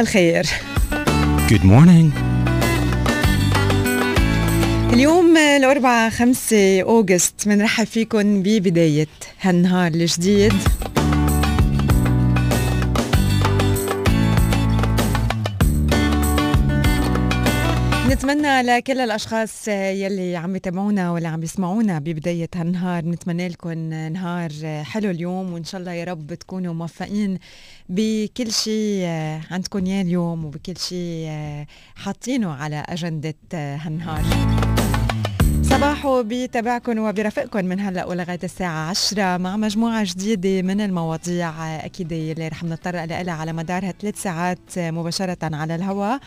صباح الخير. Good morning. اليوم الأربعاء 5 أوغست بنرحب فيكم ببداية هالنهار الجديد. نتمنى لكل الأشخاص يلي عم يتابعونا واللي عم يسمعونا ببداية هالنهار نتمنى لكم نهار حلو اليوم وإن شاء الله يا رب تكونوا موفقين بكل شيء عندكم اياه اليوم وبكل شيء حاطينه على أجندة هالنهار. صباحو بتابعكم وبرفقكم من هلأ ولغاية الساعة 10 مع مجموعة جديدة من المواضيع. أكيد اللي رح نتطرق لها على مدار ثلاث ساعات مباشرة على الهواء.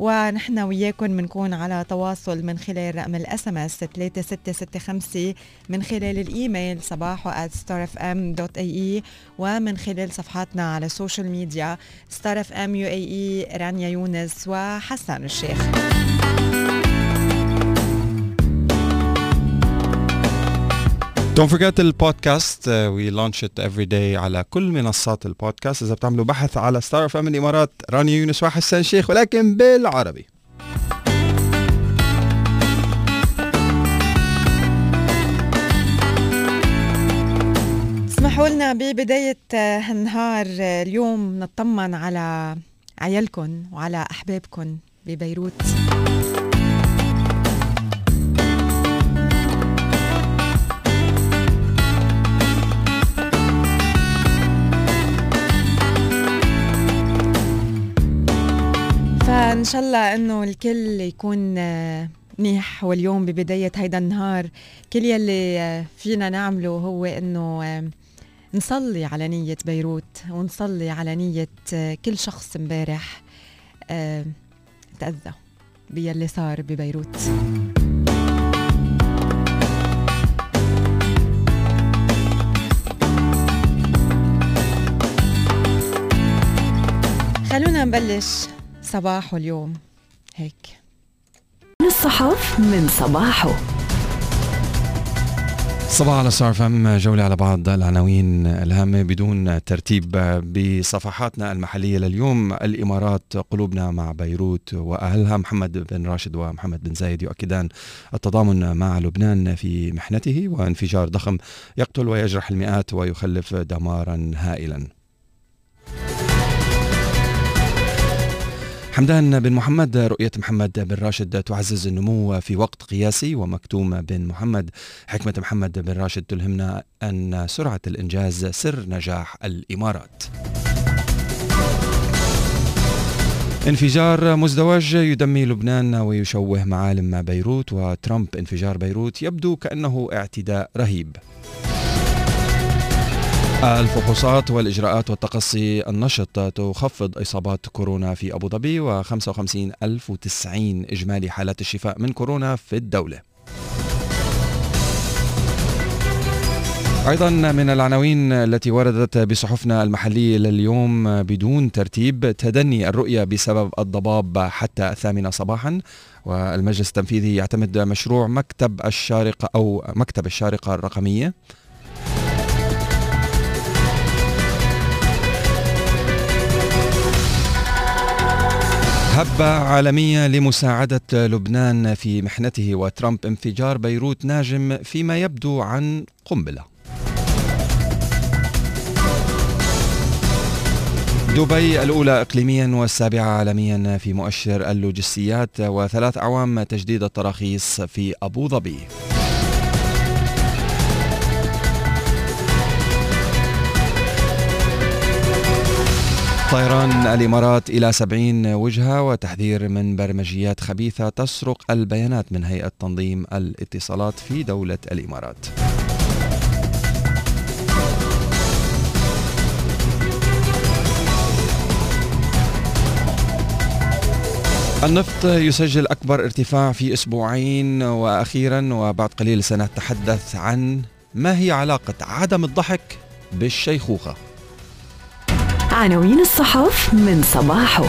ونحن وياكم بنكون على تواصل من خلال رقم ال SMS 3665 من خلال الإيميل صباحو starfm.ae ومن خلال صفحاتنا على السوشيال ميديا اي اي رانيا يونس وحسن الشيخ. Don't forget البودكاست we launch it every day على كل منصات البودكاست. إذا بتعملوا بحث على Star FM الإمارات رانيا يونس وحسن شيخ ولكن بالعربي. اسمحوا لنا ببداية هالنهار اليوم نطمن على عيالكم وعلى أحبابكم ببيروت. فإن شاء الله إنه الكل يكون منيح واليوم ببداية هيدا النهار. كل يلي فينا نعمله هو إنه نصلي على نية بيروت ونصلي على نية كل شخص امبارح تأذى باللي صار ببيروت. خلونا نبلش. صباحه اليوم هيك. الصحف من صباحه. صباح على صار فم جولة على بعض العناوين الهامة بدون ترتيب. بصفحاتنا المحلية لليوم الإمارات قلوبنا مع بيروت وأهلها محمد بن راشد ومحمد بن زايد يؤكدان التضامن مع لبنان في محنته وانفجار ضخم يقتل ويجرح المئات ويخلف دمارا هائلا. حمدان بن محمد رؤية محمد بن راشد تعزز النمو في وقت قياسي ومكتوم بن محمد. حكمة محمد بن راشد تلهمنا أن سرعة الإنجاز سر نجاح الإمارات. انفجار مزدوج يدمي لبنان ويشوه معالم بيروت وترامب انفجار بيروت يبدو كأنه اعتداء رهيب. الفحوصات والإجراءات والتقصي النشط تخفض إصابات كورونا في أبو ظبي و 55090 إجمالي حالات الشفاء من كورونا في الدولة. أيضا من العناوين التي وردت بصحفنا المحلية لليوم بدون ترتيب تدني الرؤية بسبب الضباب حتى الثامنة صباحا. والمجلس التنفيذي يعتمد مشروع مكتب الشارقة أو مكتب الشارقة الرقمية. هبة عالمية لمساعدة لبنان في محنته وترامب انفجار بيروت ناجم فيما يبدو عن قنبلة. دبي الأولى إقليميا والسابعة عالميا في مؤشر اللوجستيات وثلاث أعوام تجديد التراخيص في أبو ظبي. طيران الإمارات إلى 70 وجهة وتحذير من برمجيات خبيثة تسرق البيانات من هيئة تنظيم الاتصالات في دولة الإمارات. النفط يسجل أكبر ارتفاع في أسبوعين وأخيرا وبعد قليل سنتحدث عن ما هي علاقة عدم الضحك بالشيخوخة. عناوين الصحف من صباحه.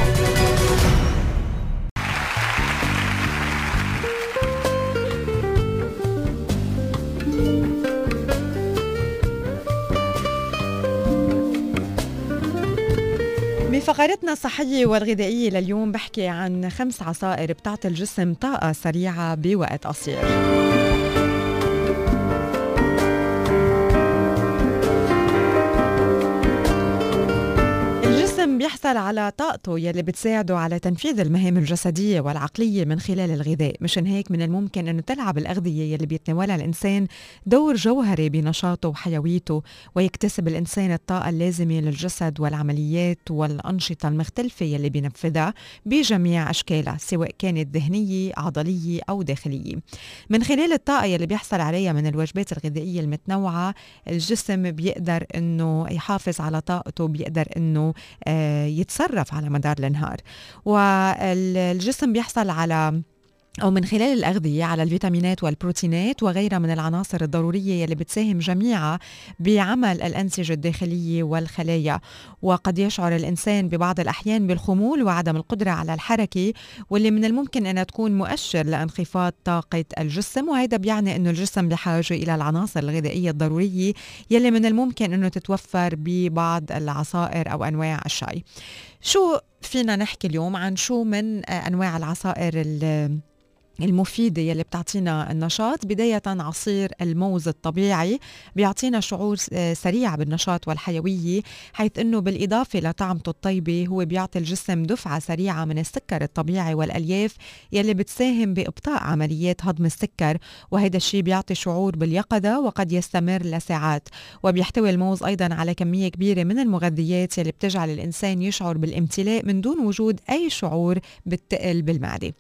بفقرتنا الصحية والغذائية لليوم بحكي عن خمس عصائر بتعطي الجسم طاقة سريعة بوقت قصير. بيحصل على طاقته يلي بتساعده على تنفيذ المهام الجسدية والعقلية من خلال الغذاء. مشان هيك من الممكن أنه تلعب الأغذية يلي بيتناولها الإنسان دور جوهري بنشاطه وحيويته ويكتسب الإنسان الطاقة اللازمة للجسد والعمليات والأنشطة المختلفة يلي بينفذها بجميع أشكالها سواء كانت ذهنية عضلية أو داخلية. من خلال الطاقة يلي بيحصل عليها من الوجبات الغذائية المتنوعة الجسم بيقدر أنه يحافظ على طاقته بيقدر أنه آه، يتصرف على مدار النهار. والجسم بيحصل على أو من خلال الأغذية على الفيتامينات والبروتينات وغيرها من العناصر الضرورية يلي بتساهم جميعها بعمل الأنسجة الداخلية والخلايا. وقد يشعر الإنسان ببعض الأحيان بالخمول وعدم القدرة على الحركة واللي من الممكن أنها تكون مؤشر لانخفاض طاقة الجسم. وهذا بيعني أنه الجسم بحاجة إلى العناصر الغذائية الضرورية يلي من الممكن أنه تتوفر ببعض العصائر أو أنواع الشاي. شو فينا نحكي اليوم عن شو من أنواع العصائر المفيدة يلي بتعطينا النشاط. بداية عصير الموز الطبيعي بيعطينا شعور سريع بالنشاط والحيوية حيث أنه بالإضافة لطعمته الطيبة هو بيعطي الجسم دفعة سريعة من السكر الطبيعي والألياف يلي بتساهم بإبطاء عمليات هضم السكر وهذا الشيء بيعطي شعور باليقظة وقد يستمر لساعات. وبيحتوي الموز أيضا على كمية كبيرة من المغذيات يلي بتجعل الإنسان يشعر بالامتلاء من دون وجود أي شعور بالتقل بالمعدة.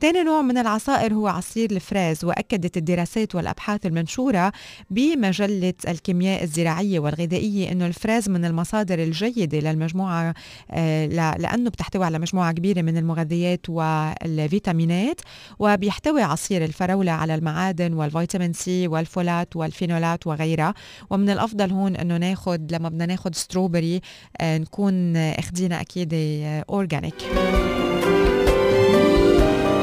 تاني نوع من العصائر هو عصير الفراز وأكدت الدراسات والأبحاث المنشورة بمجلة الكيمياء الزراعية والغذائية أنه الفريز من المصادر الجيدة للمجموعة آه، لأنه بتحتوي على مجموعة كبيرة من المغذيات والفيتامينات وبيحتوي عصير الفراولة على المعادن والفيتامين سي والفولات والفينولات وغيرها. ومن الأفضل هون أنه ناخد لما بدنا ناخد strawberry آه، نكون أخدينا أكيد organic آه،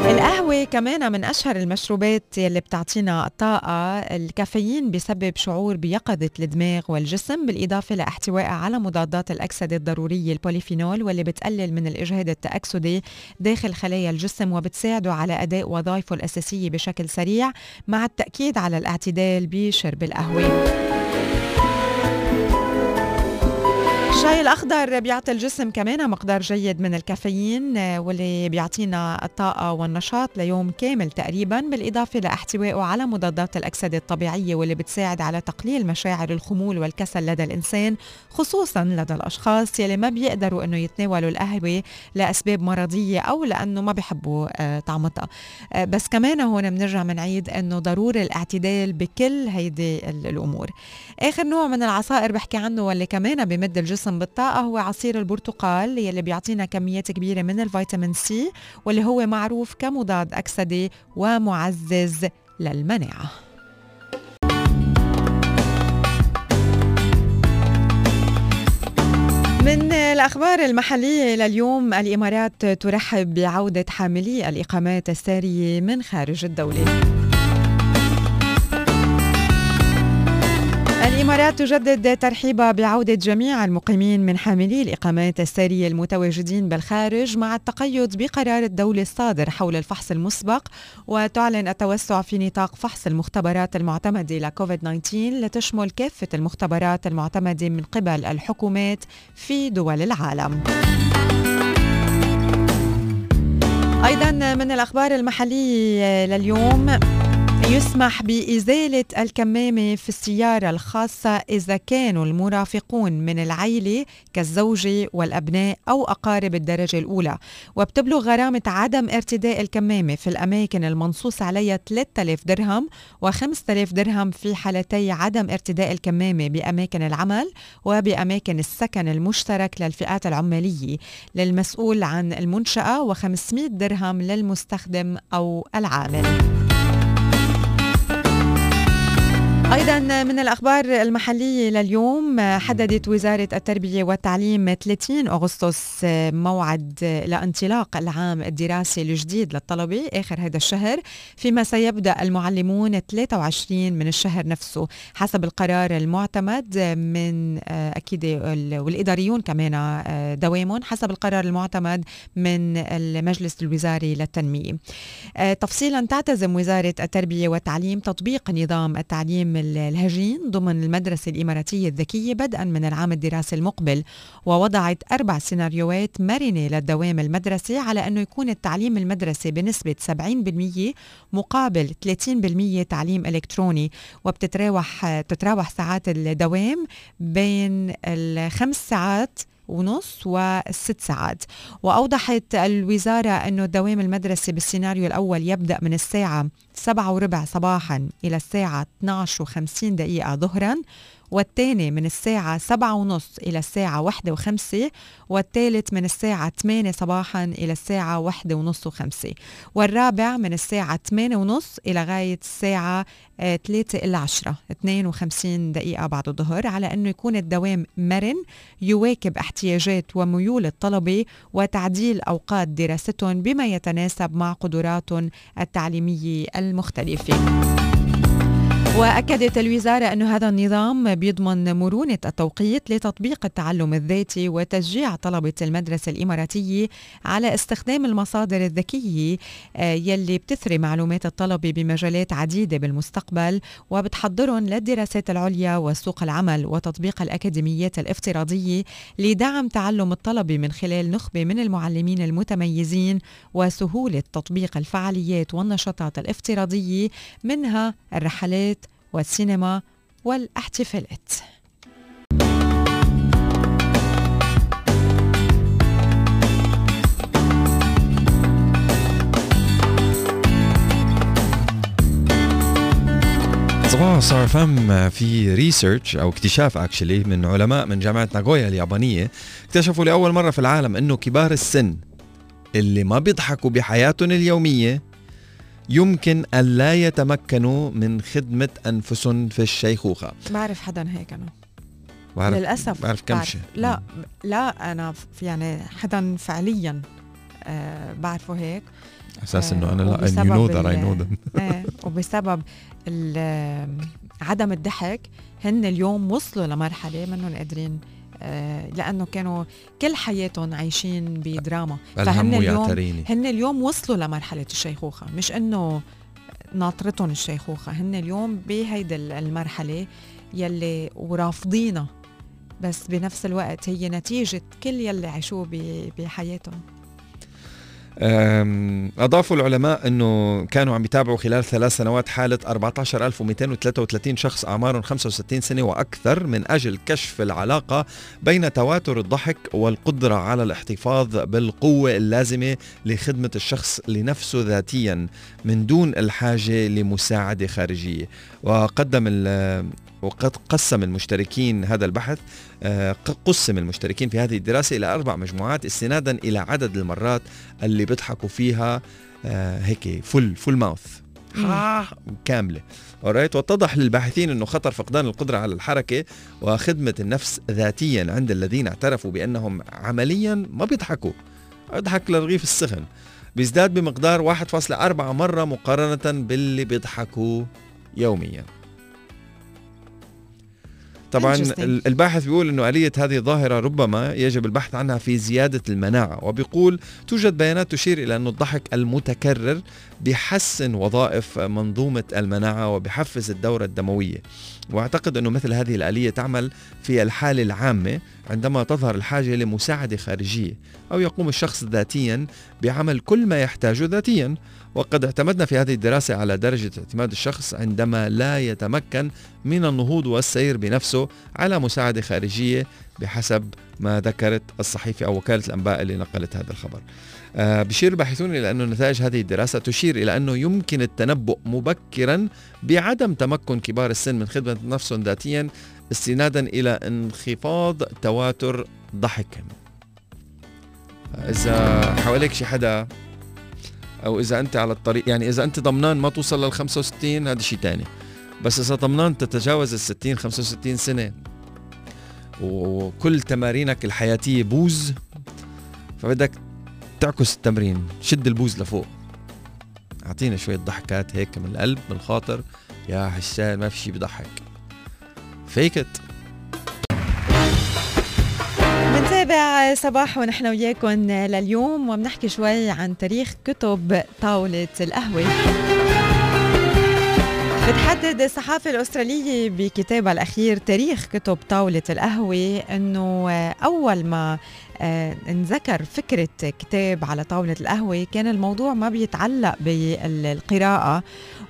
القهوة كمان من أشهر المشروبات يلي بتعطينا طاقة الكافيين بسبب شعور بيقظة الدماغ والجسم بالإضافة لاحتوائها على مضادات الأكسدة الضرورية البوليفينول واللي بتقلل من الإجهاد التأكسدي داخل خلايا الجسم وبتساعده على أداء وظائفه الأساسية بشكل سريع مع التأكيد على الاعتدال بشرب القهوة. الشاي الأخضر بيعطي الجسم كمان مقدار جيد من الكافيين واللي بيعطينا الطاقة والنشاط ليوم كامل تقريبا بالإضافة لإحتوائه على مضادات الأكسدة الطبيعية واللي بتساعد على تقليل مشاعر الخمول والكسل لدى الإنسان خصوصا لدى الأشخاص يلي ما بيقدروا أنه يتناولوا القهوة لأسباب مرضية أو لأنه ما بيحبوا آه، طعمتها آه، بس كمان هون بنرجع بنعيد أنه ضروري الاعتدال بكل هيدي الأمور. آخر نوع من العصائر بحكي عنه واللي كمان بمد الجسم بالطاقة هو عصير البرتقال يلي بيعطينا كميات كبيرة من الفيتامين سي واللي هو معروف كمضاد أكسدة ومعزز للمناعة. من الأخبار المحلية لليوم الإمارات ترحب بعودة حاملي الإقامات السارية من خارج الدولة. الإمارات تجدد ترحيبها بعودة جميع المقيمين من حاملي الإقامات السارية المتواجدين بالخارج مع التقيد بقرار الدولة الصادر حول الفحص المسبق وتعلن التوسع في نطاق فحص المختبرات المعتمدة لكوفيد 19 لتشمل كافة المختبرات المعتمدة من قبل الحكومات في دول العالم. أيضا من الأخبار المحلية لليوم يسمح بإزالة الكمامة في السيارة الخاصة إذا كانوا المرافقون من العيلة كالزوجة والأبناء أو أقارب الدرجة الأولى. وبتبلغ غرامة عدم ارتداء الكمامة في الأماكن المنصوص عليها 3000 درهم و5000 درهم في حالتي عدم ارتداء الكمامة بأماكن العمل وبأماكن السكن المشترك للفئات العمالية. للمسؤول عن المنشأة و500 درهم للمستخدم أو العامل. إذا من الأخبار المحلية لليوم حددت وزارة التربية والتعليم 30 أغسطس موعد لانطلاق العام الدراسي الجديد للطلبة آخر هذا الشهر. فيما سيبدأ المعلمون 23 من الشهر نفسه حسب القرار المعتمد من أكيد والإداريون كمان دوامهم حسب القرار المعتمد من المجلس الوزاري للتنمية. تفصيلا تعتزم وزارة التربية والتعليم تطبيق نظام التعليم الهجين ضمن المدرسة الإماراتية الذكية بدءا من العام الدراسي المقبل ووضعت أربع سيناريوهات مرنة للدوام المدرسي على أنه يكون التعليم المدرسي بنسبة 70% مقابل 30% تعليم إلكتروني وبتتراوح تتراوح ساعات الدوام بين الخمس ساعات ونص والست ساعات. وأوضحت الوزارة أنه الدوام المدرسي بالسيناريو الأول يبدأ من الساعة سبعة وربع صباحا إلى الساعة 12 وخمسين دقيقة ظهرا والثاني من الساعة سبعة ونص إلى الساعة واحدة وخمسة والثالث من الساعة 8 صباحا إلى الساعة واحدة ونص وخمسة. والرابع من الساعة 8 ونص إلى غاية الساعة 3 إلى 10 52 دقيقة بعد الظهر على أنه يكون الدوام مرن يواكب احتياجات وميول الطلبة وتعديل أوقات دراستهم بما يتناسب مع قدراتهم التعليمية المختلفة وأكدت الوزارة أن هذا النظام بيضمن مرونة التوقيت لتطبيق التعلم الذاتي وتشجيع طلبة المدرسة الإماراتية على استخدام المصادر الذكية آه، يلي بتثري معلومات الطلبة بمجالات عديدة بالمستقبل وبتحضرهم للدراسات العليا وسوق العمل وتطبيق الأكاديميات الافتراضية لدعم تعلم الطلبة من خلال نخبة من المعلمين المتميزين وسهولة تطبيق الفعاليات والنشاطات الافتراضية منها الرحلات والسينما والاحتفالات. صار فهم في research أو اكتشاف actually من علماء من جامعة ناغويا اليابانية اكتشفوا لأول مرة في العالم إنه كبار السن اللي ما بيضحكوا بحياتهم اليومية يمكن ألا يتمكنوا من خدمة أنفسهم في الشيخوخة. بعرف حدا هيك أنا. بعرف للأسف. بعرف كم بعرف. شيء. لا لا أنا يعني حدا فعليا آه بعرفه هيك. أساس آه، انه أنا لا you وبسبب know that I know them. آه وبسبب عدم الضحك هن اليوم وصلوا لمرحلة منهم قادرين آه لأنه كانوا كل حياتهم عايشين بدراما. الهم اليوم هن اليوم وصلوا لمرحلة الشيخوخة مش إنه ناطرتهم الشيخوخة. هن اليوم بهيدي المرحلة يلي ورافضينها بس بنفس الوقت هي نتيجة كل يلي عاشوه بحياتهم. أضافوا العلماء أنه كانوا عم يتابعوا خلال ثلاث سنوات حالة 14233 شخص أعمارهم 65 سنة وأكثر من أجل كشف العلاقة بين تواتر الضحك والقدرة على الاحتفاظ بالقوة اللازمة لخدمة الشخص لنفسه ذاتيا من دون الحاجة لمساعدة خارجية. وقدم وقد قسم المشتركين هذا البحث آه، قسم المشتركين في هذه الدراسة إلى أربع مجموعات استنادا إلى عدد المرات اللي بيضحكوا فيها آه، هيك فل فل ماوث كاملة. Alright واتضح للباحثين إنه خطر فقدان القدرة على الحركة وخدمة النفس ذاتيا عند الذين اعترفوا بأنهم عمليا ما بيضحكوا. أضحك للرغيف السخن. بيزداد بمقدار 1.4 مرة مقارنة باللي بيضحكوا يوميا. طبعا الباحث بيقول إنه آلية هذه الظاهرة ربما يجب البحث عنها في زيادة المناعة وبيقول توجد بيانات تشير إلى أن الضحك المتكرر بيحسن وظائف منظومة المناعة وبيحفز الدورة الدموية. وأعتقد إنه مثل هذه الآلية تعمل في الحالة العامة عندما تظهر الحاجة لمساعدة خارجية أو يقوم الشخص ذاتيا بعمل كل ما يحتاجه ذاتيا. وقد اعتمدنا في هذه الدراسة على درجة اعتماد الشخص عندما لا يتمكن من النهوض والسير بنفسه على مساعدة خارجية بحسب ما ذكرت الصحيفة أو وكالة الأنباء اللي نقلت هذا الخبر. آه، بشير الباحثون إلى أن نتائج هذه الدراسة تشير إلى أنه يمكن التنبؤ مبكرا بعدم تمكن كبار السن من خدمة نفسهم ذاتيا استنادا إلى انخفاض تواتر ضحكهم إذا حواليك شي حدا؟ أو إذا أنت على الطريق يعني إذا أنت طمنان ما توصل لل 65 هذا شيء تاني. بس إذا طمنان تتجاوز ال 60 65 سنة. وكل تمارينك الحياتية بوز فبدك تعكس التمرين. شد البوز لفوق. أعطينا شوية ضحكات هيك من القلب من الخاطر. يا حسان ما في شيء بضحك. fake it صباح ونحن وياكم لليوم وبنحكي شوي عن تاريخ كتب طاولة القهوة. بتحدد الصحافة الأسترالية بكتابها الأخير تاريخ كتب طاولة القهوة أنه أول ما آه، انذكر فكرة كتاب على طاولة القهوة كان الموضوع ما بيتعلق بالقراءة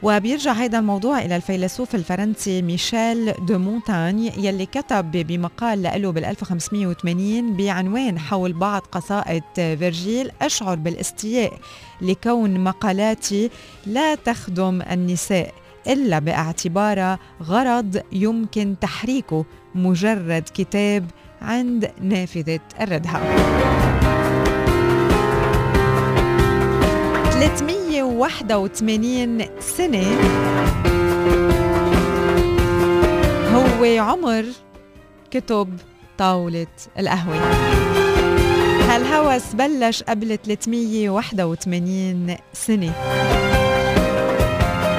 وبيرجع هذا الموضوع إلى الفيلسوف الفرنسي ميشيل دو مونتاني يلي كتب بمقال له بال 1580 بعنوان حول بعض قصائد فيرجيل أشعر بالاستياء لكون مقالاتي لا تخدم النساء. إلا باعتبارها غرض يمكن تحريكه مجرد كتاب عند نافذة الردهة 381 سنة هو عمر كتب طاولة القهوة. هالهوس بلش قبل 381 سنة.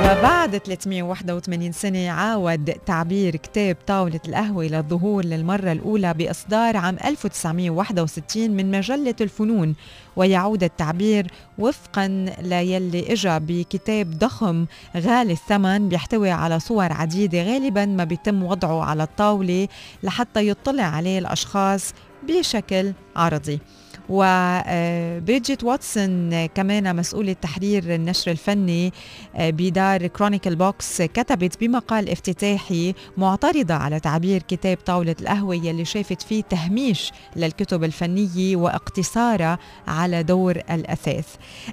وبعد 381 سنة عاود تعبير كتاب طاولة القهوة للظهور للمرة الأولى بإصدار عام 1961 من مجلة الفنون ويعود التعبير وفقا ليلي إجا بكتاب ضخم غالي الثمن بيحتوي على صور عديدة غالبا ما بيتم وضعه على الطاولة لحتى يطلع عليه الأشخاص بشكل عرضي. وبريدجيت واتسون كمان مسؤولة تحرير النشر الفني آه، بدار كرونيكل بوكس كتبت بمقال افتتاحي معترضة على تعبير كتاب طاولة القهوة يلي شافت فيه تهميش للكتب الفنية واقتصارها على دور الأثاث.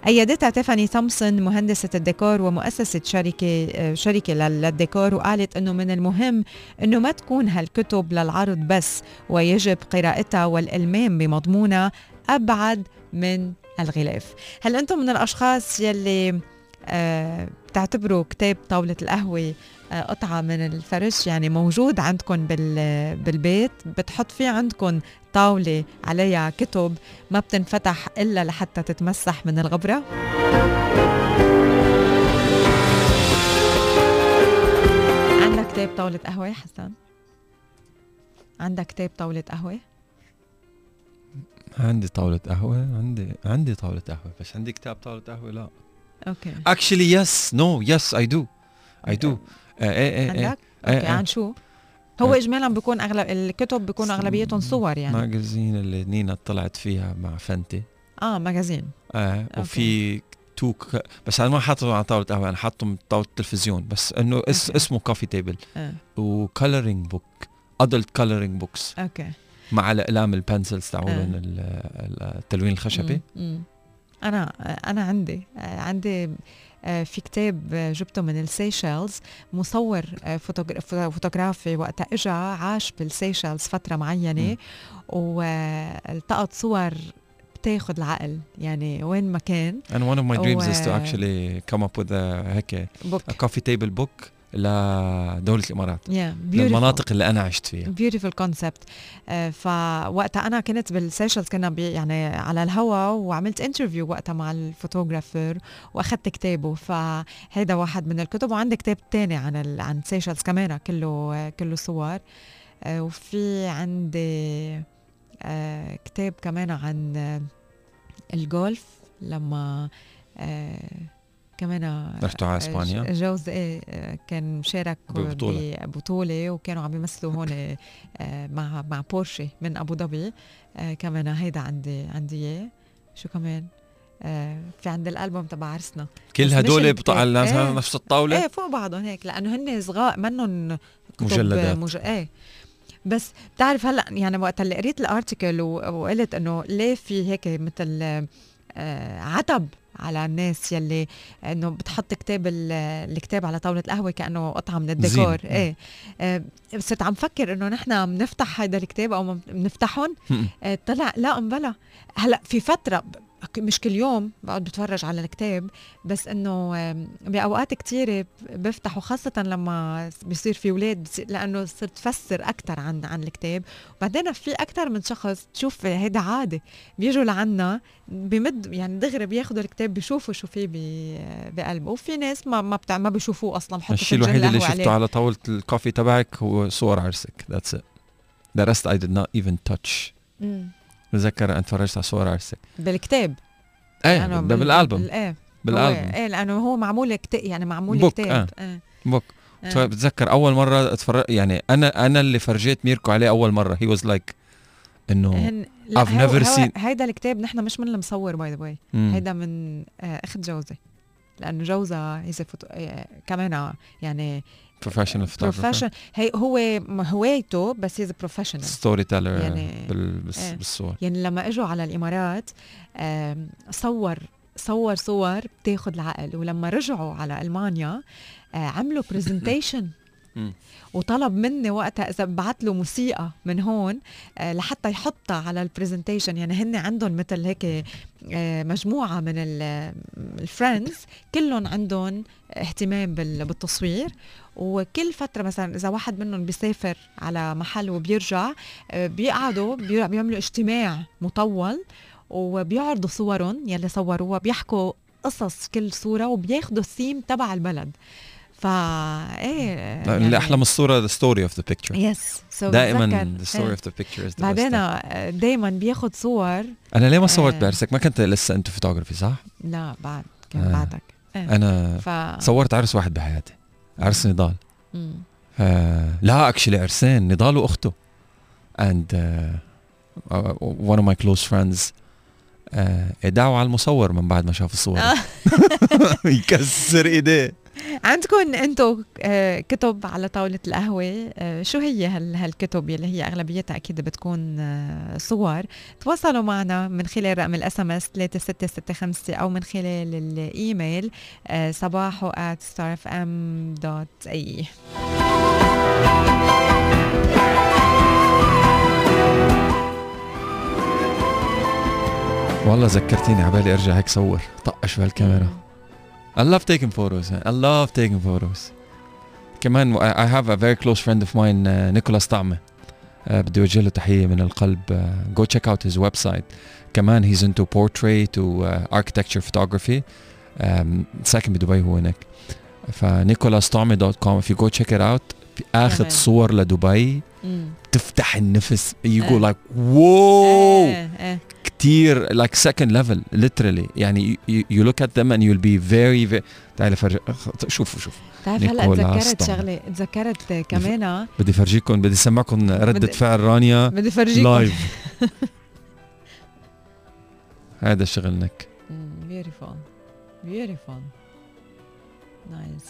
أيدتها تيفاني تومسون مهندسة الديكور ومؤسسة شركة آه، شركة للديكور وقالت أنه من المهم أنه ما تكون هالكتب للعرض بس ويجب قراءتها والإلمام بمضمونها أبعد من الغلاف هل أنتم من الأشخاص يلي آه بتعتبروا كتاب طاولة القهوة آه قطعة من الفرش يعني موجود عندكم بالبيت بتحط فيه عندكم طاولة عليها كتب ما بتنفتح إلا لحتى تتمسح من الغبرة عندك كتاب طاولة قهوة حسن؟ عندك كتاب طاولة قهوة؟ عندي طاولة قهوة عندي عندي طاولة قهوة بس عندي كتاب طاولة قهوة لا. okay. Actually yes no yes I do I do إيه إيه إيه عندك؟ okay عن شو؟ هو اجمالا بيكون أغلب الكتب بيكون أغلبيتهم صور يعني. magazine اللي نينا طلعت فيها مع فنتي. آه magazine آه وفي تو ك... بس أنا ما حاطهم على طاولة قهوة أنا حاطهم طاولة التلفزيون بس إنه اس... اسمه coffee table آه. و coloring book adult coloring books okay. مع الإقلام ال pencils تاعولن التلوين الخشبي؟ أنا أنا عندي عندي آه، في كتاب جبته من السيشيلز مصور آه، فوتوغرافي وقتها اجى عاش بالسيشيلز فترة معينة والتقط صور بتاخذ العقل يعني وين ما كان. And one of my dreams is to actually come up with a هيك a coffee table book. لدولة الإمارات yeah, للمناطق اللي أنا عشت فيها. beautiful concept uh, فوقتها أنا كنت بالسيشلز كنا يعني على الهوا وعملت interview وقتها مع الفوتوغرافر وأخذت كتابه. فهيدا واحد من الكتب وعندي كتاب تاني عن ال... عن سيشلز كمان كله كله صور. Uh, وفي عندي uh, كتاب كمان عن الجولف لما كمان رحتوا على إسبانيا؟ جوز إيه كان مشارك ببطولة. ببطولة وكانوا عم يمثلوا هون آه، مع مع بورشي من أبو ظبي. آه، كمان هيدا عندي عندي إياه. شو كمان؟ آه، في عند الألبوم تبع عرسنا. كل هدول على إيه. نفس الطاولة؟ إيه فوق بعضهم هيك. لأنه هن صغار منهم مجلدات. مج... إيه. بس بتعرف هلأ يعني وقت اللي قريت الارتكل وقلت إنه ليه في هيك مثل عتب على الناس يلي إنه بتحط كتاب الكتاب على طاولة القهوة كأنه قطعة من الديكور. إيه. آه صرت عم فكر إنه نحن بنفتح هذا الكتاب أو بنفتحهم آه طلع لا مبلا هلأ في فترة مش كل يوم بقعد بتفرج على الكتاب بس إنه بأوقات كتيرة بفتح وخاصة لما بيصير في أولاد لأنه صرت فسر أكثر عن عن الكتاب. وبعدين في أكثر من شخص تشوف هيدا عادي بيجوا لعنا بمد يعني دغري بياخذوا الكتاب بيشوفوا شو في ب- بقلبه. وفي ناس ما ما بتاع ما بيشوفوه أصلا بحطوا الشيء الوحيد اللي شفته عليه. على طاولة الكوفي تبعك هو صور عرسك. That's it. The rest I did not even touch. مم. بتذكر أنا تفرجت على صور عرسك. بالكتاب. إيه ده بالألبوم. بال- إيه. بالألبوم. إيه لأنه هو معمول كتاب يعني معمول بوك، كتاب. آه. book. آه. بتذكر أول مرة اتفرج يعني أنا أنا اللي فرجيت ميركو عليه أول مرة. He was like إنه I've never seen- هيدا الكتاب نحن مش من المصور by the way. هيدا من آه أخت جوزي. لأنه جوزها هي فوتو... آه كمان يعني professional photographer. بروفيشن هي هو هوايته بس هي professional storyteller يعني-. بالصور. يعني لما إجوا على الإمارات صور صور صور بتاخد العقل. ولما رجعوا على ألمانيا آه، عملوا presentation. وطلب مني وقتها إذا بعت له موسيقى من هون آه، لحتى يحطها على ال presentation يعني هن عندهم مثل هيك آه، مجموعة من ال friends كلهم عندهم اهتمام بال- بالتصوير. وكل فترة مثلا إذا واحد منهم بيسافر على محل وبيرجع آه، بيقعدوا بي- بيعملوا اجتماع مطول وبيعرضوا صورهم يلي صوروها بيحكوا قصص كل صورة وبياخدوا الثيم تبع البلد. فا إيه لا، اللي أحلى من الصورة the story of the picture. yes دائما the story of the picture is the بعدين best دائما بياخد صور. أنا ليه ما صورت آه. بعرسك ما كنت لسه انت فوتوغرافي صح؟ لا بعد كان آه. بعدك. أنا ف صورت عرس واحد بحياتي. عرس نضال. آه لا actually عرسين نضال وأخته and one of my close friends آه ادعوا على المصور من بعد ما شاف الصور. يكسر إيديه عندكم أنتم آه، كتب على طاولة القهوة آه، شو هي هال هالكتب يلي هي أغلبيتها أكيد بتكون آه، صور. تواصلوا معنا من خلال رقم ال SMS 3665 أو من خلال الإيميل آه، صباحو at starfm.ae والله ذكرتيني عبالي أرجع هيك صور طقش بهالكاميرا. I love taking photos I love taking photos كمان I I have a very close friend of mine uh, نيكولاس طعمة uh, بدي اوجه له تحية من القلب uh, go check out his website كمان he's into portrait و uh, architecture photography um, ساكن بدبي هو هناك فنيكولاس طعمة دوت كوم if you go check it out اخذ تمام. صور لدبي مم. تفتح النفس you go like whoa! إيه إيه. كتير like second level literally. يعني look at them and you'll be very very تعالي فرج شوفوا شوفوا بتعرف هلا تذكرت. شغلة تذكرت كمان بدي فرجيكم بدي سمعكم ردة بدي- فعل رانيا بدي فرجيكم. live هذا شغل نيك beautiful beautiful nice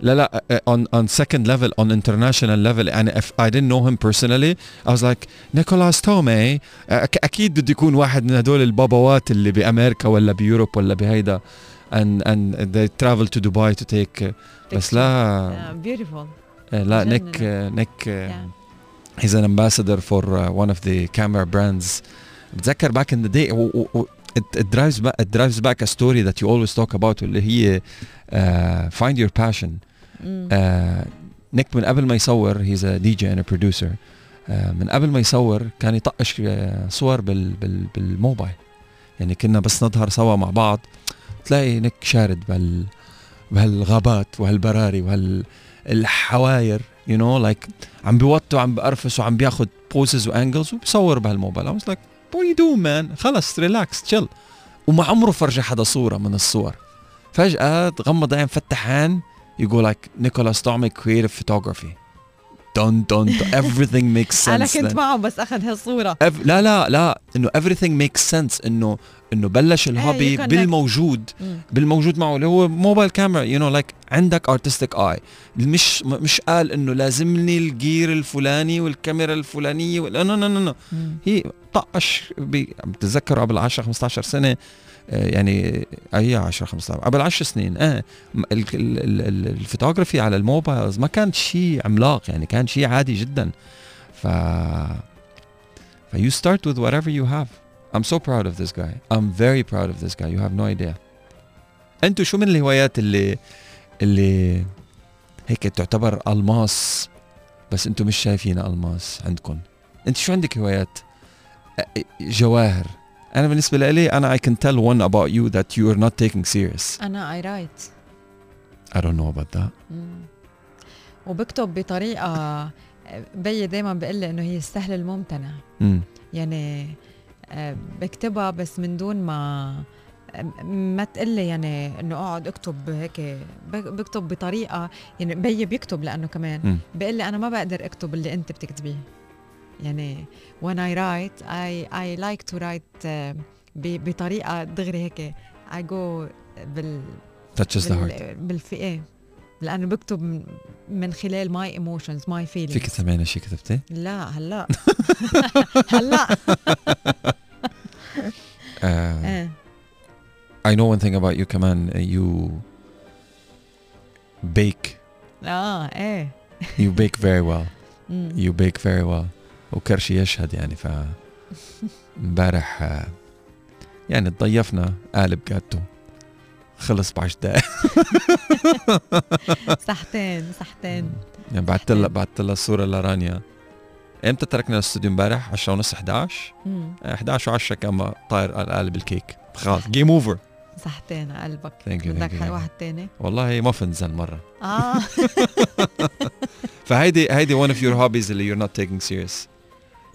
لا لا uh, on on second level on international level and if I didn't know him personally I was like نيكولاس تومي أك- اكيد بده يكون واحد من هدول البابوات اللي بامريكا ولا بيوروب ولا بهيدا and and they travel to Dubai to take uh, بس لا بيوتيفول لا جنن. نيك نيك he's an ambassador for uh, one of the camera brands بتذكر back in the day و, و, و, it, it drives back it drives back a story that you always talk about اللي هي uh, find your passion Uh, نيك من قبل ما يصور DJ and a producer. uh, من قبل ما يصور كان يطقش uh, صور بال, بال, بالموبايل. يعني كنا بس نظهر سوا مع بعض. تلاقي نيك شارد بهال بهالغابات وهالبراري وهال الحواير you know like عم بيوطي وعم بقرفس وعم بياخد poses و angles وبصور بهالموبايل. Was like what you do man? خلص relax تشيل وما عمره فرجي حدا صورة من الصور. فجأة تغمض عين فتح عين. يقول like نيكولاس طعمي creative photography done done everything makes sense أنا كنت. معه بس أخذ هالصورة Ev- لا لا لا إنه everything makes sense إنه إنه بلش ال hobby you connect. بالموجود. بالموجود معه اللي هو mobile camera you know like عندك artistic eye مش مش قال إنه لازمني ال gear الفلاني والكاميرا الفلانية no no no. هي طقش بتتذكر قبل 10 15 سنة يعني اي 10 15 قبل 10 سنين. آه الفوتوغرافي على ال mobiles ما كان شيء عملاق يعني كان شيء عادي جدا. ف ف you start with whatever you have. I'm so proud of this guy. I'm very proud of this guy. You have no idea. أنتوا شو من الهوايات اللي اللي هيك تعتبر ألماس بس أنتوا مش شايفينها ألماس عندكم انت شو عندك هوايات؟ جواهر. أنا بالنسبة لي أنا I can tell one about you that you are not taking serious. أنا اي رايت I don't know about that. وبكتب بطريقة بيي دايما بيقول لي إنه هي السهل الممتنع. مم. يعني آه، بكتبها بس من دون ما ما تقلي يعني إنه أقعد أكتب هيك. بك- بكتب بطريقة يعني بيي بيكتب لأنه كمان مم. بيقول لي أنا ما بقدر أكتب اللي أنت بتكتبيه. يعني when I write I I like to write آه، ب- بطريقة دغري هيك. I go بال touches the heart. بال بالف إيه. لأنه بكتب من- من خلال my emotions my فيك feelings تسمعينا شي كتبتي؟ لا هلا. هلا. Uh, إيه. I know one thing about you كمان you bake. آه إيه. You bake very well. مم. you bake very well. وكرشي يشهد يعني ف امبارح يعني تضيفنا قالب جاتو خلص بعشر دقايق صحتين صحتين. يعني بعثت لها بعثت لها الصورة لرانيا. إمتى تركنا الاستوديو امبارح؟ 10 ونص 11 مم. 11 و10 كان طاير قالب الكيك. خلاص game over صحتين على قلبك. Thank you, بدك thank you. واحد تاني؟ والله muffins هالمره آه. فهيدي هيدي one of your hobbies اللي you're not taking serious.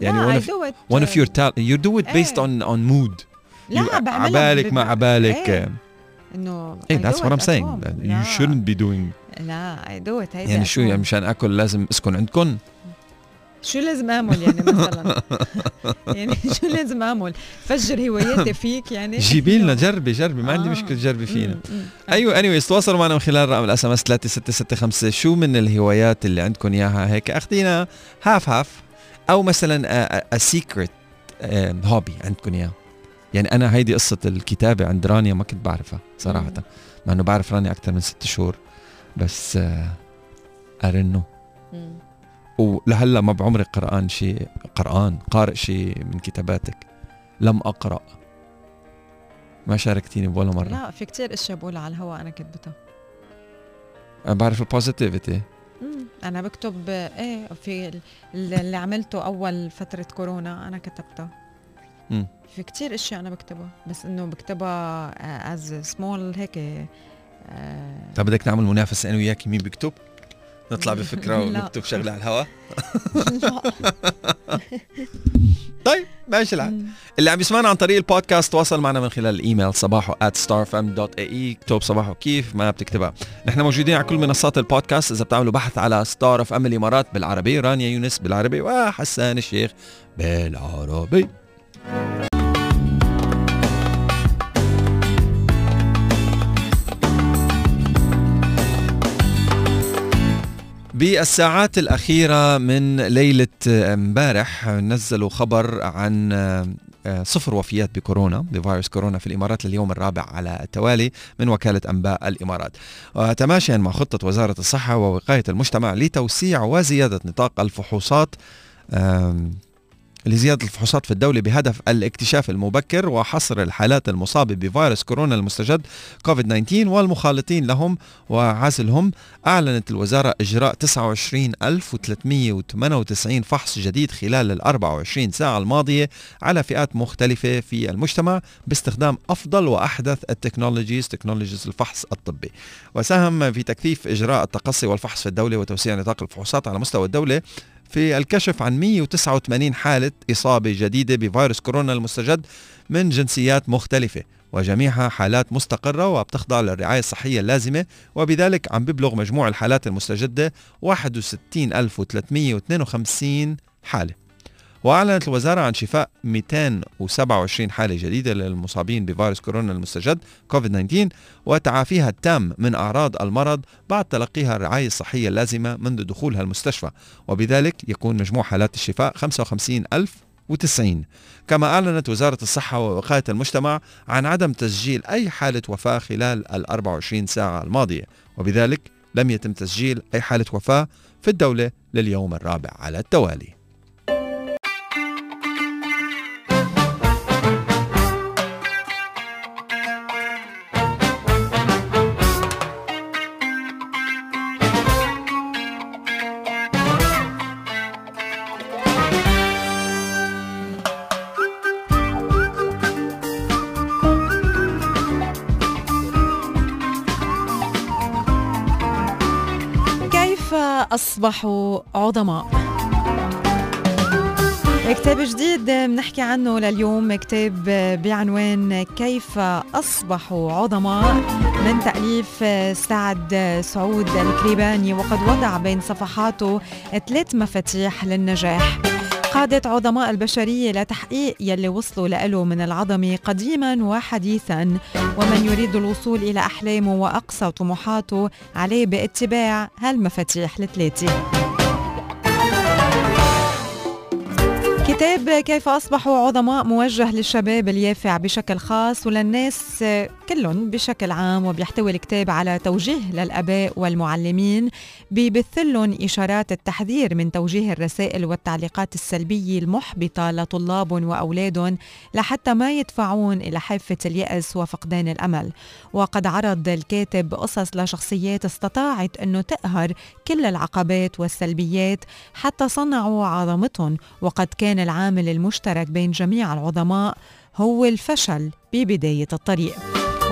يعني لا one I of do it one of your talent you do it based إيه. on on mood لا عبالك ما عبالك إيه. إنه إيه that's do what it I'm at saying home. that لا. you shouldn't be doing لا I do it يعني شو يعني. مشان آكل لازم أسكن عندكم شو لازم اعمل يعني مثلا يعني شو لازم اعمل فجر هواياتي فيك يعني جيبي لنا جربي جربي ما عندي آه. مشكلة جربي فينا. أيوه اني تواصلوا معنا من خلال رقم الأس إم إس 3665 شو من الهوايات اللي عندكم إياها هيك أخذينا have have أو مثلا secret hobby عندكم إياه. يعني أنا هيدي قصة الكتابة عند رانيا ما كنت بعرفها صراحة. مع إنه بعرف رانيا أكثر من ست شهور. بس ارنو مم. ولهلأ ما بعمري قريان شيء قريان قارئ شيء من كتاباتك. لم أقرأ. ما شاركتيني بولا مرة. لا في كتير إشياء بقولها على الهواء أنا كتبتها. أنا بعرف ال positivity مم. أنا بكتب إيه في ال- اللي عملته أول فترة كورونا أنا كتبتها مم. في كتير أشياء أنا بكتبها بس إنه بكتبها از سمول هيك آه، طب بدك نعمل منافسة أنا وياك مين بيكتب؟ نطلع بفكرة لا. ونكتب شغلة على الهواء لا. طيب ماشي الحال. اللي عم يسمعنا عن طريق البودكاست تواصل معنا من خلال الإيميل صباحو at starfm.ae اكتب صباحو كيف ما بتكتبها. نحن موجودين على كل منصات البودكاست إذا بتعملوا بحث على ستار أف إم الامارات بالعربي رانيا يونس بالعربي وحسان الشيخ بالعربي. بالساعات الأخيرة من ليلة امبارح نزلوا خبر عن آه، صفر وفيات بكورونا بفيروس كورونا في الإمارات لليوم الرابع على التوالي من وكالة أنباء الإمارات. وتماشيا مع خطة وزارة الصحة ووقاية المجتمع لتوسيع وزيادة نطاق الفحوصات لزيادة الفحوصات في الدولة بهدف الاكتشاف المبكر وحصر الحالات المصابة بفيروس كورونا المستجد كوفيد 19 والمخالطين لهم وعزلهم. أعلنت الوزارة إجراء 29398 فحص جديد خلال ال 24 ساعة الماضية على فئات مختلفة في المجتمع باستخدام أفضل وأحدث التكنولوجيز تكنولوجيز الفحص الطبي. وساهم في تكثيف إجراء التقصي والفحص في الدولة وتوسيع نطاق الفحوصات على مستوى الدولة في الكشف عن 189 حالة إصابة جديدة بفيروس كورونا المستجد من جنسيات مختلفة وجميعها حالات مستقرة وبتخضع للرعاية الصحية اللازمة وبذلك عم بيبلغ مجموع الحالات المستجدة 61352 حالة. وأعلنت الوزارة عن شفاء 227 حالة جديدة للمصابين بفيروس كورونا المستجد كوفيد 19 وتعافيها التام من أعراض المرض بعد تلقيها الرعاية الصحية اللازمة منذ دخولها المستشفى وبذلك يكون مجموع حالات الشفاء 55090 كما أعلنت وزارة الصحة ووقاية المجتمع عن عدم تسجيل أي حالة وفاة خلال ال 24 ساعة الماضية وبذلك لم يتم تسجيل أي حالة وفاة في الدولة لليوم الرابع على التوالي. أصبحوا عظماء. كتاب جديد بنحكي عنه لليوم كتاب بعنوان كيف أصبحوا عظماء. من تأليف سعد سعود الكريباني وقد وضع بين صفحاته ثلاث مفاتيح للنجاح. قادة عظماء البشرية لتحقيق يلي وصلوا له من العظمة قديما وحديثا. ومن يريد الوصول إلى أحلامه وأقصى طموحاته عليه باتباع هالمفاتيح الثلاثة. كتاب كيف أصبحوا عظماء موجه للشباب اليافع بشكل خاص وللناس كلهم بشكل عام وبيحتوي الكتاب على توجيه للآباء والمعلمين ببث لهم إشارات التحذير من توجيه الرسائل والتعليقات السلبية المحبطة لطلابهم وأولادهم لحتى ما يدفعون إلى حافة اليأس وفقدان الأمل. وقد عرض الكاتب قصص لشخصيات استطاعت أنه تقهر كل العقبات والسلبيات حتى صنعوا عظمتهم وقد كان العامل المشترك بين جميع العظماء هو الفشل ببداية الطريق.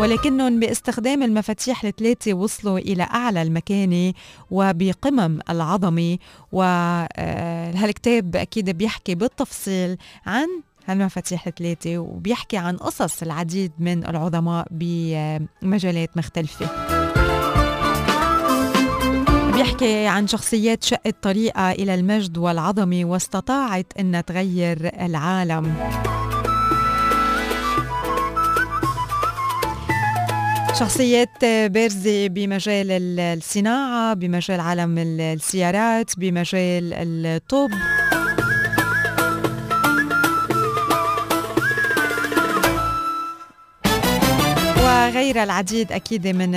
ولكنهم باستخدام المفاتيح الثلاثة وصلوا إلى أعلى المكانة وبقمم العظمة وهالكتاب أكيد بيحكي بالتفصيل عن هالمفاتيح الثلاثة وبيحكي عن قصص العديد من العظماء بمجالات مختلفة. بيحكي عن شخصيات شقت طريقة إلى المجد والعظمة واستطاعت أنها تغير العالم. شخصيات بارزة بمجال الصناعة بمجال عالم السيارات بمجال الطب. وغيرها العديد أكيد من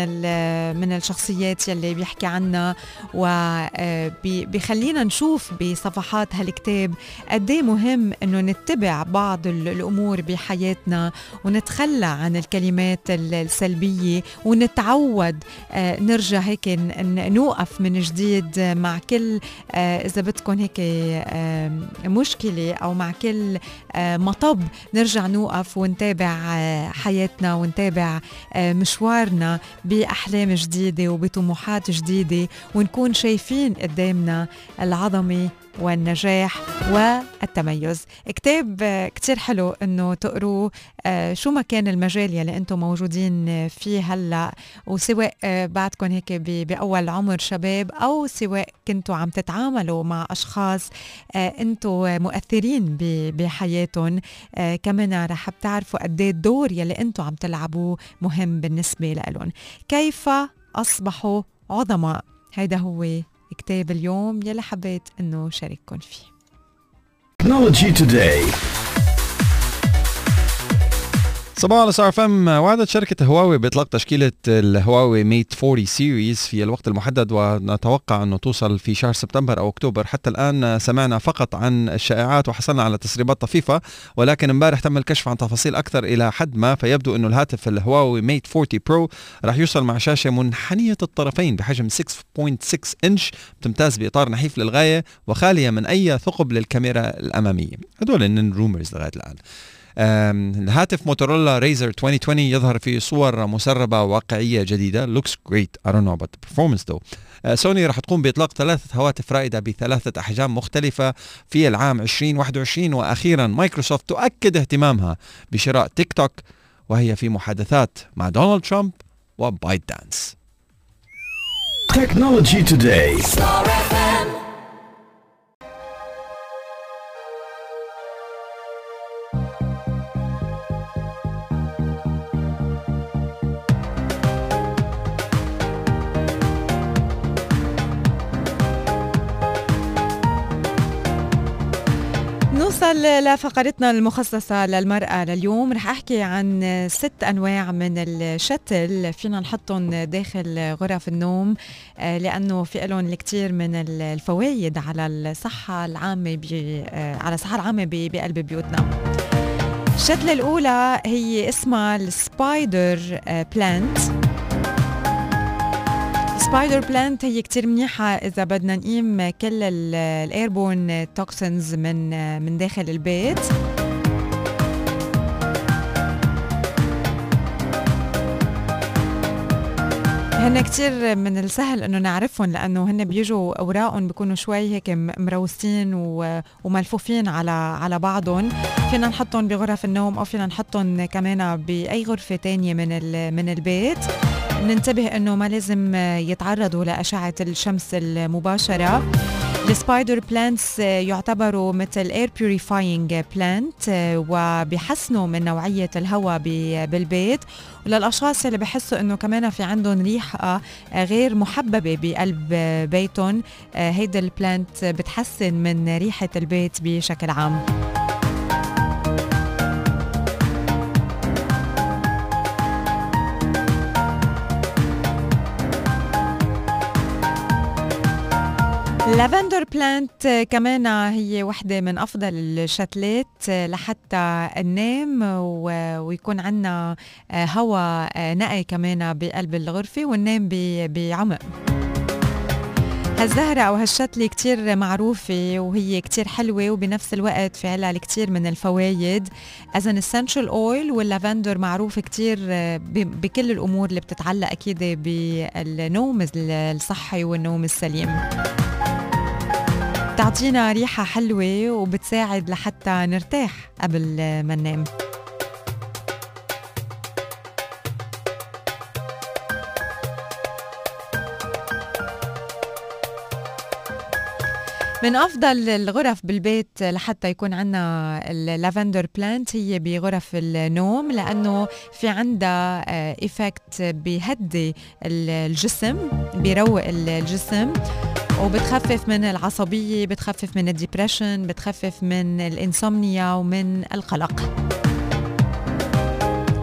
من الشخصيات يلي بيحكي عنها وبيخلينا نشوف بصفحات هالكتاب قد إيه مهم إنه نتبع بعض الأمور بحياتنا ونتخلى عن الكلمات السلبية ونتعود آه، نرجع هيك نوقف من جديد مع كل آه، إذا بدكم هيك مشكلة أو مع كل آه، مطب نرجع نوقف ونتابع حياتنا ونتابع آه، مشوارنا بأحلام جديدة وبطموحات جديدة ونكون شايفين قدامنا العظمة والنجاح والتميز. كتاب كتير حلو إنه تقروه آه، شو ما كان المجال يلي أنتم موجودين فيه هلأ وسواء آه، بعدكم هيك بأول عمر شباب أو سواء كنتوا عم تتعاملوا مع أشخاص آه، أنتم مؤثرين بحياتهم كمان رح بتعرفوا قد إيه الدور يلي أنتم عم تلعبوه مهم بالنسبة لهم كيف أصبحوا عظماء؟ هيدا هو كتاب اليوم يلي حبيت إنه شارككم فيه. Technology Today. صباحو على ستار أف إم. وعدت شركة هواوي بإطلاق تشكيلة الهواوي ميت 40 series في الوقت المحدد ونتوقع أنه توصل في شهر سبتمبر أو أكتوبر. حتى الآن سمعنا فقط عن الشائعات وحصلنا على تسريبات طفيفة ولكن امبارح تم الكشف عن تفاصيل أكثر إلى حد ما. فيبدو أنه الهاتف الهواوي ميت 40 برو راح يوصل مع شاشة منحنية الطرفين بحجم 6.6 إنش بتمتاز بإطار نحيف للغاية وخالية من أي ثقب للكاميرا الأمامية. هدول rumors لغاية الآن. الهاتف موتورولا ريزر 2020 يظهر في صور مسربة واقعية جديدة. Looks great. I don't know about the performance though. سوني راح تقوم بإطلاق ثلاثة هواتف رائدة بثلاثة أحجام مختلفة في العام 2021 وأخيرا مايكروسوفت تؤكد اهتمامها بشراء تيك توك وهي في محادثات مع دونالد ترامب و ByteDance Technology Today. نوصل لفقرتنا المخصصة للمرأة لليوم رح أحكي عن ست أنواع من الشتل فينا نحطهم داخل غرف النوم آه، لأنه في لهم الكثير من الفوائد على الصحة العامة آه، على الصحة العامة بقلب بيوتنا. الشتلة الأولى هي اسمها ال spider plant spider plant هي كتير منيحة إذا بدنا نقيم كل ال airborne toxins من من داخل البيت. هن كتير من السهل إنه نعرفهم لأنه هن بيجوا أوراقهم بيكونوا شوي هيك م- مروسين و- وملفوفين على على بعضهم. فينا نحطهم بغرف النوم أو فينا نحطهم كمان بأي غرفة تانية من من البيت. ننتبه إنه ما لازم يتعرضوا لأشعة الشمس المباشرة. ال spider plants يعتبروا مثل air purifying plant وبيحسنوا من نوعية الهواء بالبيت. وللأشخاص اللي بحسوا إنه كمان في عندهم ريحة غير محببة بقلب بيتهم هيدا ال plant بتحسن من ريحة البيت بشكل عام. lavender plant كمان هي وحدة من أفضل الشتلات لحتى ننام ويكون عنا هواء نقي كمان بقلب الغرفة وننام بعمق. هالزهرة أو هالشتلة كتير معروفة وهي كتير حلوة وبنفس الوقت في إلها الكتير من الفوايد. As an essential oil واللافندر معروف كتير بكل الأمور اللي بتتعلق أكيد بالنوم الصحي والنوم السليم. بتعطينا ريحة حلوة وبتساعد لحتى نرتاح قبل ما ننام. من أفضل الغرف بالبيت لحتى يكون عندنا ال lavender plant هي بغرف النوم لأنه في عندها effect بيهدي الجسم بيروق الجسم. وبتخفف من العصبية بتخفف من ال depression بتخفف من ال insomnia ومن القلق.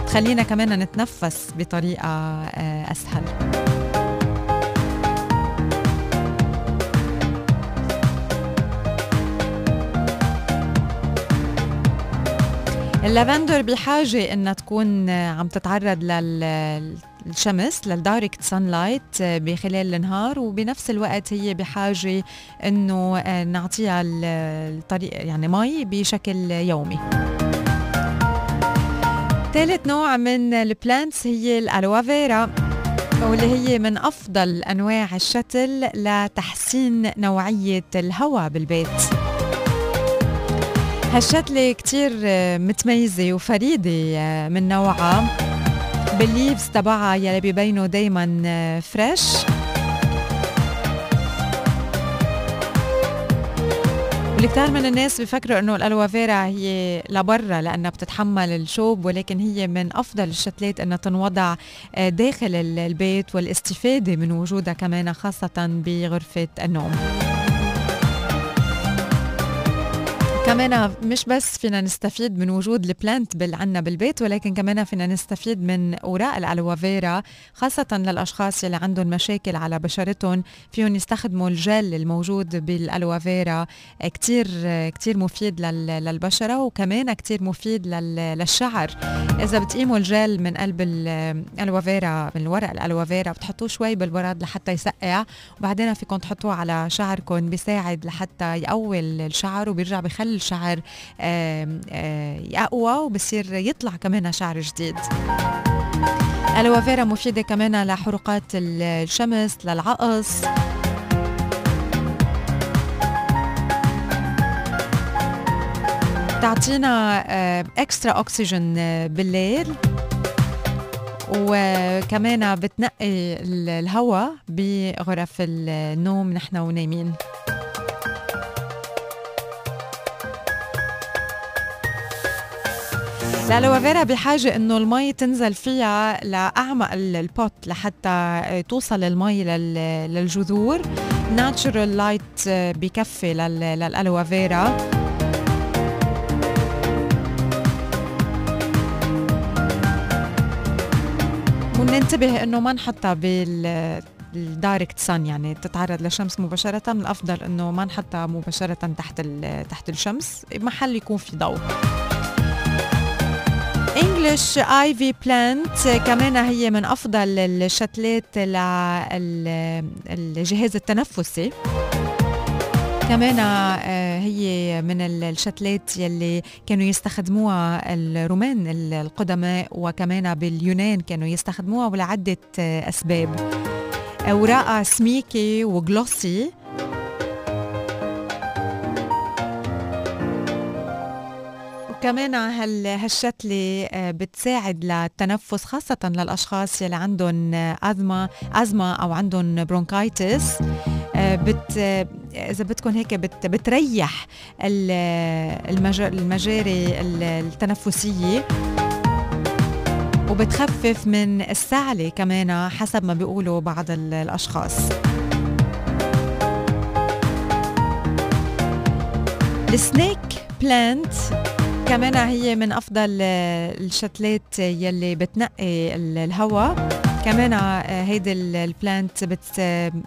تخلينا كمان نتنفس بطريقة آه، أسهل. اللافندر بحاجة إنها تكون عم تتعرض لل الشمس لل direct sunlight بخلال النهار وبنفس الوقت هي بحاجة إنه نعطيها الطريق يعني مي بشكل يومي. ثالث نوع من ال plants هي ال aloe vera واللي هي من أفضل أنواع الشتل لتحسين نوعية الهواء بالبيت. هالشتلة كتير متميزة وفريدة من نوعها. بال leaves تبعها يلي ببينوا دايما fresh والكثير من الناس بفكروا إنه الالوافيرا هي لبرا لأنها بتتحمل الشوب ولكن هي من أفضل الشتلات إنها تنوضع داخل البيت والاستفادة من وجودها كمان خاصة بغرفة النوم. كمان مش بس فينا نستفيد من وجود البلانت بال عنا بالبيت ولكن كمان فينا نستفيد من أوراق الالوافيرا خاصة للأشخاص اللي عندهم مشاكل على بشرتهم. فيهم يستخدموا الجل الموجود بالالوافيرا كتير كتير مفيد للبشرة وكمان كتير مفيد للشعر. إذا بتقيموا الجل من قلب الالوافيرا من ورق الالوافيرا بتحطوه شوي بالبراد لحتى يسقع وبعدين فيكم تحطوه على شعركم بيساعد لحتى يقوي الشعر وبيرجع بخلي الشعر يقوى وبصير يطلع كمان شعر جديد. الوافيرا مفيدة كمان لحروقات الشمس للعقص. تعطينا اكسترا اكسجين بالليل. وكمان بتنقي الهواء بغرف النوم نحن ونايمين. ال aloe vera بحاجة إنه المي تنزل فيها لأعمق ال pot لحتى توصل المي للجذور. natural light بكفي لل aloe vera وننتبه إنه ما نحطها بال ال direct sun يعني تتعرض للشمس مباشرة. من الأفضل إنه ما نحطها مباشرة تحت تحت الشمس. محل يكون في ضوء. English ivy plant كمان هي من أفضل الشتلات للجهاز التنفسي. كمان هي من الشتلات يلي كانوا يستخدموها الرومان القدماء وكمان باليونان كانوا يستخدموها ولعدة أسباب. اوراقها سميكة و glossy. وكمان هال هالشتلة آه، بتساعد للتنفس خاصة للأشخاص يلي عندهم أزمة أزمة أو عندهم برونكايتس. آه، بت إذا بدكم هيك بت بتريح المجاري التنفسية. وبتخفف من السعلة كمان حسب ما بيقولوا بعض الأشخاص. ال snake plant كمان هي من أفضل الشتلات يلي بتنقي الهواء كمان هيدي ال plant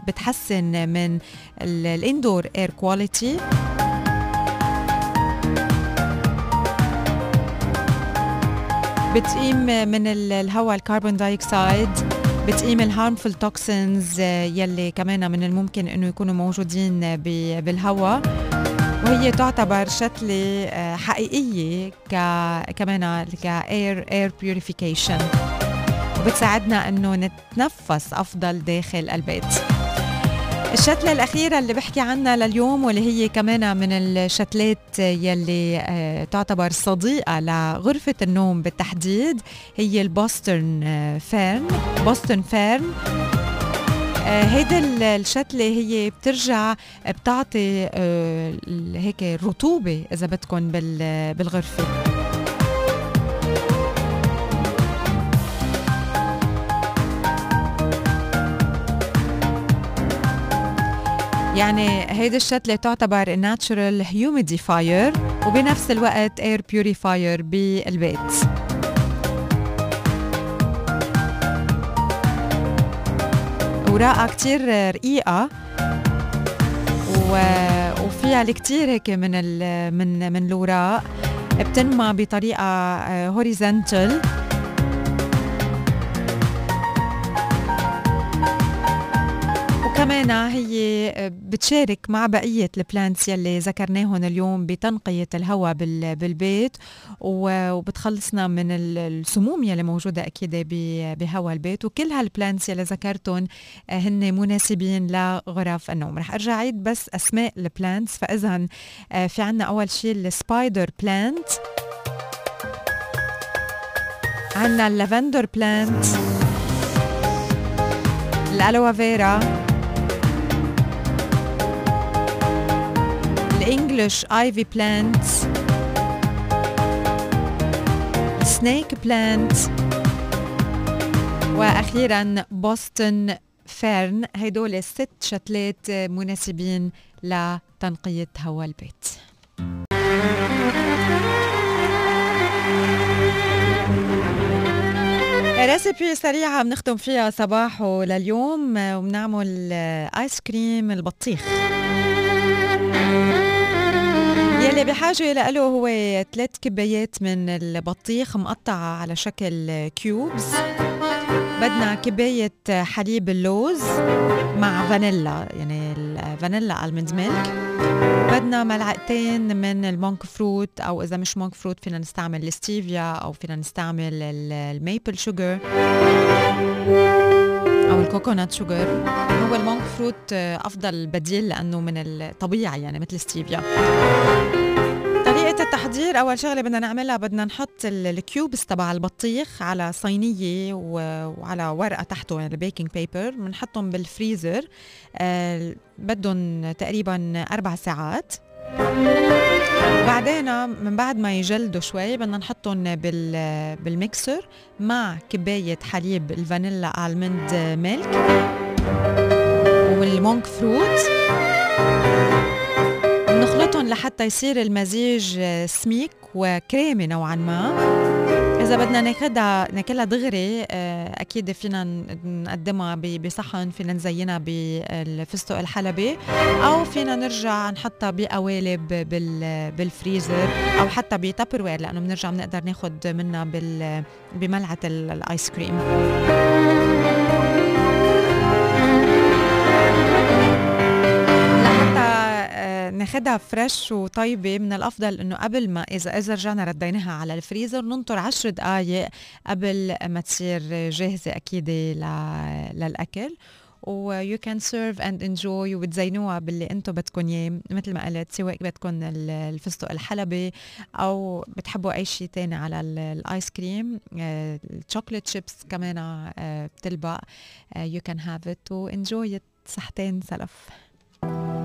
بتحسن من ال indoor air quality بتقيم من الهواء ال carbon dioxide بتقيم ال harmful toxins يلي كمان من الممكن إنه يكونوا موجودين بالهواء وهي تعتبر شتلة آه، حقيقية ك كمان ك air air purification وبتساعدنا إنه نتنفس أفضل داخل البيت. الشتلة الأخيرة اللي بحكي عنها لليوم واللي هي كمان من الشتلات يلي آه، تعتبر صديقة لغرفة النوم بالتحديد هي ال Boston fern Boston fern آه، هيدا الشتلة هي بترجع بتعطي آه، هيك رطوبة إذا بدكم بالغرفة. يعني هيدي الشتلة تعتبر natural humidifier وبنفس الوقت air purifier بالبيت. أوراقها كتير رقيقة. و... وفيها الكتير هيك من ال... من من الأوراق بتنمى بطريقة horizontal كمان هي بتشارك مع بقية ال plants يلي ذكرناهم اليوم بتنقية الهواء بالبيت وبتخلصنا من السموم يلي موجودة أكيد بهواء البيت. وكل هال plants يلي ذكرتهم هن مناسبين لغرف النوم. رح أرجع أعيد بس أسماء ال plants فإذا في عنا أول شيء ال spider plant عنا ال lavender plant ال aloe vera. ال English ivy plant snake plant وأخيرا Boston fern هدول الست شتلات مناسبين لتنقية هواء البيت recipe سريعة بنختم فيها صباحو لليوم وبنعمل ايس كريم البطيخ يلي بحاجة له هو ثلاث كبايات من البطيخ مقطعة على شكل cubes بدنا كباية حليب اللوز مع فانيلا يعني ال vanilla almond milk بدنا ملعقتين من ال monk fruit أو إذا مش monk fruit فينا نستعمل الستيفيا أو فينا نستعمل ال maple sugar. أو ال coconut sugar هو ال monk fruit أفضل بديل لأنه من الطبيعي يعني مثل ستيفيا. طريقة التحضير أول شغلة بدنا نعملها بدنا نحط ال cubes تبع البطيخ على صينية وعلى ورقة تحته يعني ال baking paper بنحطهم بالفريزر آه بدهم تقريبا أربع ساعات. بعدين من بعد ما يجلدوا شوي بدنا نحطهم بال بالميكسر مع كباية حليب ال vanilla almond milk وال monk fruit. بنخلطهم لحتى يصير المزيج سميك وكريمي نوعا ما. إذا بدنا ناخدها ناكلها دغري آه، أكيد فينا نقدمها بصحن فينا نزينها بالفستق الحلبي أو فينا نرجع نحطها بقوالب بالفريزر أو حتى بتابر لأنه بنرجع بنقدر ناخد منها بملعقة الآيس كريم. ناخدها fresh وطيبة من الأفضل إنه قبل ما إذا إذا رجعنا رديناها على الفريزر ننطر عشر دقائق قبل ما تصير جاهزة أكيد للأكل. و you can serve and enjoy وبتزينوها باللي أنتم بدكم إياه. مثل ما قلت سواء بدكم ال- الفستق الحلبي أو بتحبوا أي شيء تاني على ال- الآيس كريم آه، ال chocolate chips كمان آه، بتلبق آه، you can have it و enjoy it. صحتين سلف.